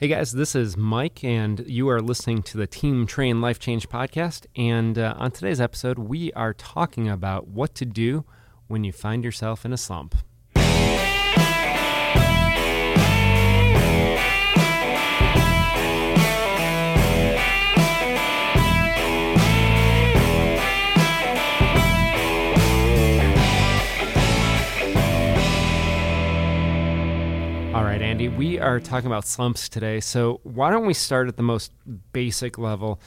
Hey guys, this is Mike, and you are listening to the Team Train Life Change podcast. And uh, on today's episode, we are talking about what to do when you find yourself in a slump. We are talking about slumps today. So, why don't we start at the most basic level?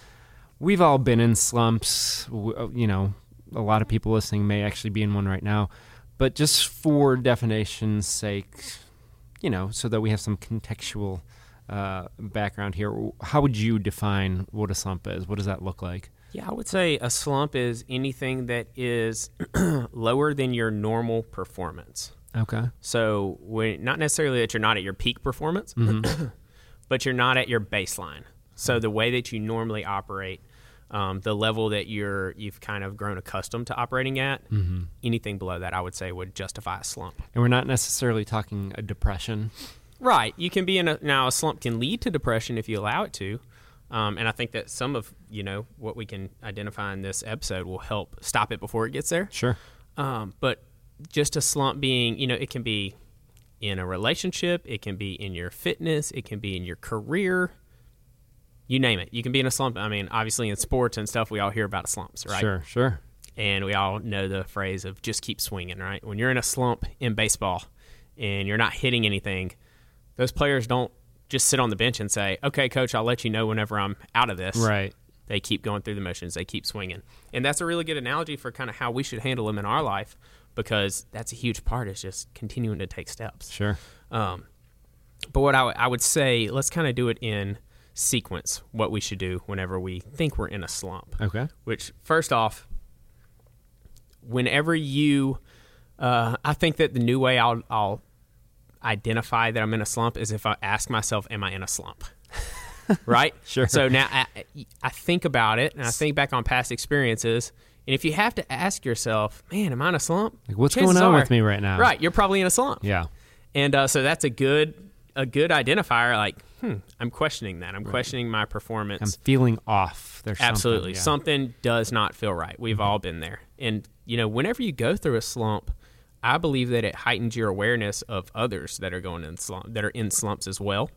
We've all been in slumps. Uh, You know, a lot of people listening may actually be in one right now. But just for definition's sake, you know, so that we have some contextual uh, background here, how would you define what a slump is? What does that look like? Yeah, I would say a slump is anything that is lower than your normal performance. Okay. So, when, not necessarily that you're not at your peak performance, but you're not at your baseline. So, the way that you normally operate, um, the level that you're you've kind of grown accustomed to operating at, anything below that, I would say would justify a slump. And we're not necessarily talking a depression. Right. You can be in a now a slump can lead to depression if you allow it to. Um, and I think that some of you know what we can identify in this episode will help stop it before it gets there. Sure. Um, but just a slump being, you know, it can be in a relationship, it can be in your fitness, it can be in your career, you name it. You can be in a slump. I mean, obviously in sports and stuff, we all hear about slumps, right? Sure, sure. And we all know the phrase of just keep swinging, right? When you're in a slump in baseball and you're not hitting anything, those players don't just sit on the bench and say, okay, coach, I'll let you know whenever I'm out of this. Right. They keep going through the motions. They keep swinging, and that's a really good analogy for kind of how we should handle them in our life, because that's a huge part. Is just continuing to take steps. Sure. Um, but what I, w- I would say, let's kind of do it in sequence. What we should do whenever we think we're in a slump. Okay. Which, first off, whenever you, uh, I think that the new way I'll, I'll identify that I'm in a slump is if I ask myself, "Am I in a slump?" Right? Sure. So now I, I think about it and I think back on past experiences. And if you have to ask yourself, man, am I in a slump? Like, what's Chances going on are- with me right now? Right, you're probably in a slump. Yeah. And uh, so that's a good a good identifier. Like, hmm, I'm questioning that. I'm questioning my performance. I'm feeling off. There's Absolutely. something. Something does not feel right. We've all been there. And, you know, whenever you go through a slump, I believe that it heightens your awareness of others that are going in slump that are in slumps as well.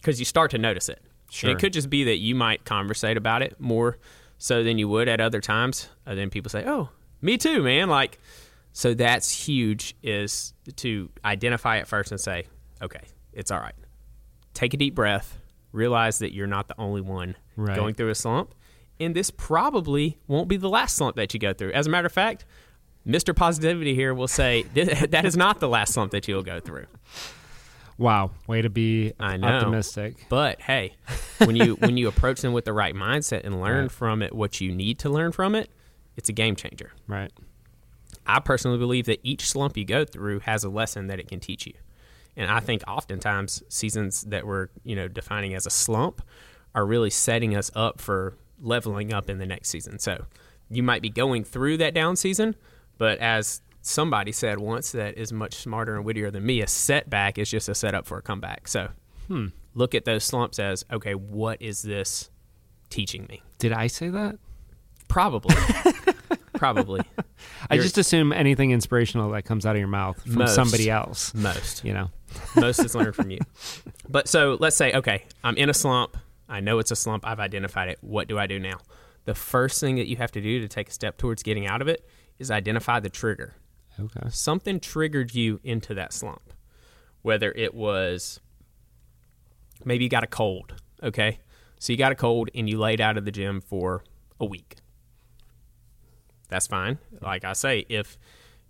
Because you start to notice it. Sure. And it could just be that you might conversate about it more so than you would at other times. And then people say, Oh, me too, man. Like so that's huge is to identify it first and say, Okay, it's all right. Take a deep breath, realize that you're not the only one Right. going through a slump. And this probably won't be the last slump that you go through. As a matter of fact, Mr. Positivity here will say that is not the last slump that you'll go through. Wow. Way to be I know. optimistic. But hey, when you when you approach them with the right mindset and learn Right. from it what you need to learn from it, it's a game changer. Right. I personally believe that each slump you go through has a lesson that it can teach you. And I think oftentimes seasons that we're, you know, defining as a slump are really setting us up for leveling up in the next season. So you might be going through that down season, but as somebody said once that is much smarter and wittier than me, a setback is just a setup for a comeback. So hmm, look at those slumps as, okay, what is this teaching me? Did I say that? Probably. Probably. I You're- just assume anything inspirational that comes out of your mouth from Most. somebody else. Most. You know. Most is learned from you. But so let's say, okay, I'm in a slump. I know it's a slump. I've identified it. What do I do now? The first thing that you have to do to take a step towards getting out of it is identify the trigger. Okay. Something triggered you into that slump. Whether it was maybe you got a cold, okay? So you got a cold and you laid out of the gym for a week. That's fine. Like I say, if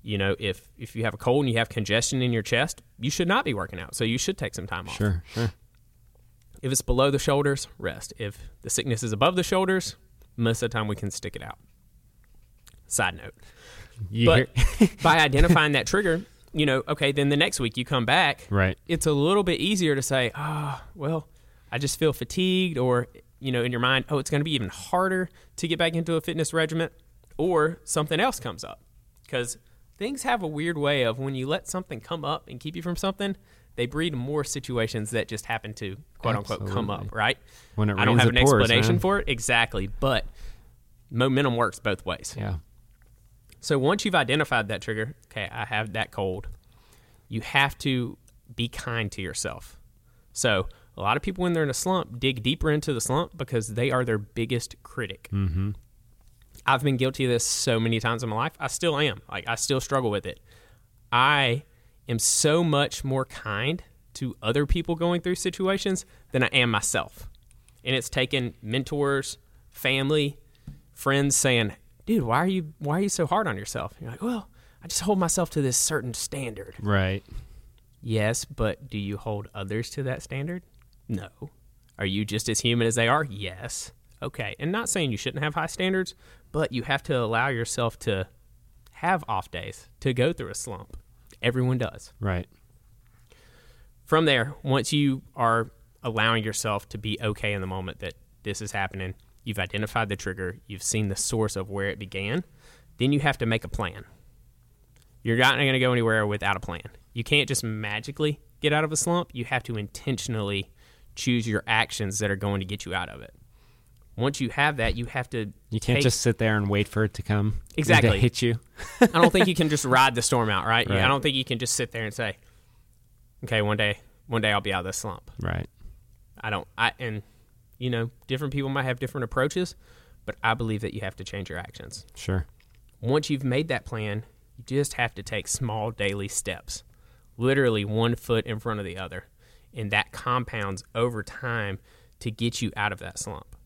you know, if if you have a cold and you have congestion in your chest, you should not be working out. So you should take some time off. Sure. Sure. If it's below the shoulders, rest. If the sickness is above the shoulders, most of the time we can stick it out. Side note. You But by identifying that trigger, you know, okay, then the next week you come back, right. it's a little bit easier to say, ah, well, I just feel fatigued, or, you know, in your mind, oh, it's going to be even harder to get back into a fitness regimen, or something else comes up. Because things have a weird way of when you let something come up and keep you from something, they breed more situations that just happen to quote unquote come up, right? When it I don't have an pours, explanation man. for it exactly, but momentum works both ways. Yeah. So once you've identified that trigger, okay, I have that cold, you have to be kind to yourself. So a lot of people, when they're in a slump, dig deeper into the slump because they are their biggest critic. Mm-hmm. I've been guilty of this so many times in my life. I still am. Like I still struggle with it. I am so much more kind to other people going through situations than I am myself. And it's taken mentors, family, friends saying, "Dude, why are you why are you so hard on yourself?" You're like, "Well, I just hold myself to this certain standard." Right. Yes, but do you hold others to that standard? No. Are you just as human as they are? Yes. Okay. And not saying you shouldn't have high standards, but you have to allow yourself to have off days, to go through a slump. Everyone does. Right. From there, once you are allowing yourself to be okay in the moment that this is happening, you've identified the trigger, you've seen the source of where it began, then you have to make a plan. You're not going to go anywhere without a plan. You can't just magically get out of a slump. You have to intentionally choose your actions that are going to get you out of it. Once you have that, you have to. You can't take- just sit there and wait for it to come. and to Exactly. hit you. I don't think you can just ride the storm out, right? Right. I don't think you can just sit there and say, "Okay, one day, one day I'll be out of this slump." Right. I don't. I and you know, different people might have different approaches, but I believe that you have to change your actions. Sure. Once you've made that plan, you just have to take small daily steps, literally one foot in front of the other, and that compounds over time to get you out of that slump.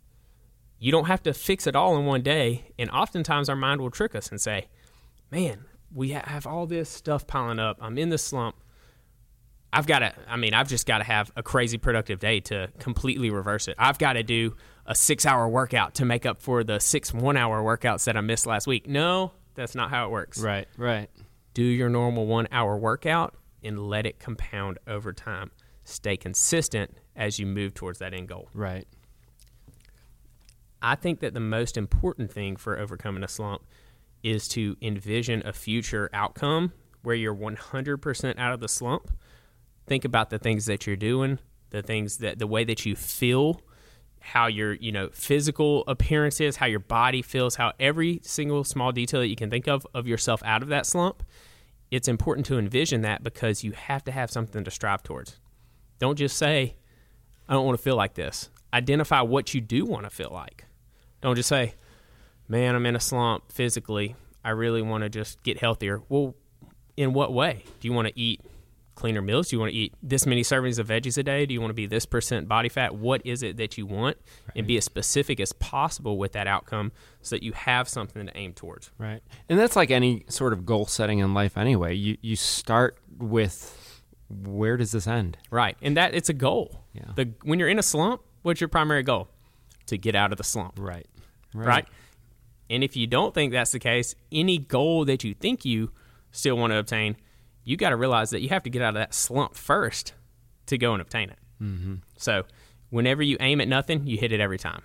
You don't have to fix it all in one day, and oftentimes our mind will trick us and say, "Man, we have all this stuff piling up. I'm in the slump. I've got to, I mean, I've just got to have a crazy productive day to completely reverse it. I've got to do a six hour workout to make up for the six one hour workouts that I missed last week. No, that's not how it works. Right. Right. Do your normal one hour workout and let it compound over time. Stay consistent as you move towards that end goal. Right. I think that the most important thing for overcoming a slump is to envision a future outcome where you're 100% out of the slump. Think about the things that you're doing, the things that the way that you feel, how your, you know, physical appearance is, how your body feels, how every single small detail that you can think of of yourself out of that slump. It's important to envision that because you have to have something to strive towards. Don't just say, I don't want to feel like this. Identify what you do want to feel like. Don't just say, man, I'm in a slump physically. I really want to just get healthier. Well, in what way? Do you want to eat cleaner meals? Do you want to eat this many servings of veggies a day? Do you want to be this percent body fat? What is it that you want? And be as specific as possible with that outcome so that you have something to aim towards. Right. And that's like any sort of goal setting in life anyway. You you start with where does this end? Right. And that it's a goal. Yeah. The when you're in a slump, what's your primary goal? To get out of the slump. Right. right? And if you don't think that's the case, any goal that you think you still want to obtain, you got to realize that you have to get out of that slump first to go and obtain it. Mm-hmm. So, whenever you aim at nothing, you hit it every time.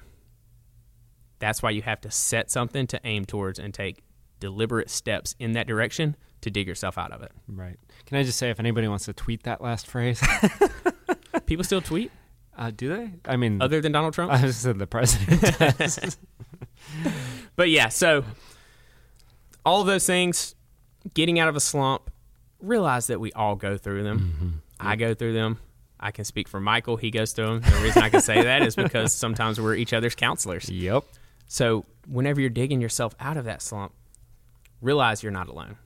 That's why you have to set something to aim towards and take deliberate steps in that direction to dig yourself out of it. Right. Can I just say if anybody wants to tweet that last phrase? People still tweet uh, do they? I mean, other than Donald Trump? I just said the president. But yeah, so all of those things, getting out of a slump, realize that we all go through them. Mm-hmm. I go through them. I can speak for Michael. He goes through them. The reason I can say that is because sometimes we're each other's counselors. yep. So whenever you're digging yourself out of that slump, realize you're not alone.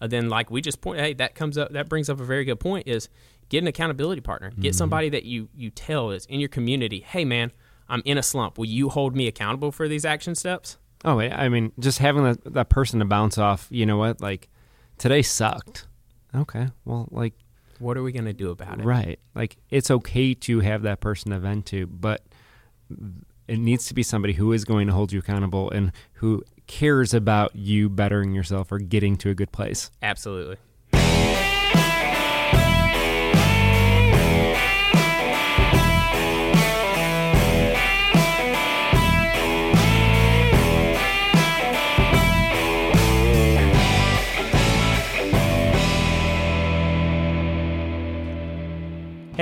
And then, like we just point, hey, that comes up. That brings up a very good point: is get an accountability partner. Get mm-hmm. somebody that you you tell is in your community. Hey, man, I'm in a slump. Will you hold me accountable for these action steps? Oh, wait, I mean, just having that, that person to bounce off, you know what? Like, today sucked. Okay. Well, like, What are we going to do about it? right. Like, it's okay to have that person to vent to, but it needs to be somebody who is going to hold you accountable and who cares about you bettering yourself or getting to a good place. Absolutely.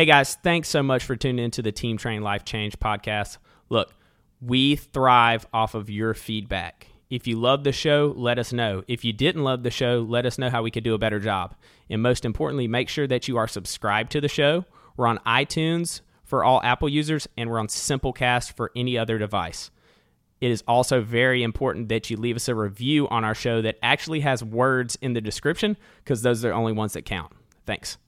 Hey guys, thanks so much for tuning into the Team Train Life Change podcast. Look, we thrive off of your feedback. If you love the show, let us know. If you didn't love the show, let us know how we could do a better job. And most importantly, make sure that you are subscribed to the show. We're on iTunes for all Apple users, and we're on Simplecast for any other device. It is also very important that you leave us a review on our show that actually has words in the description because those are the only ones that count. Thanks.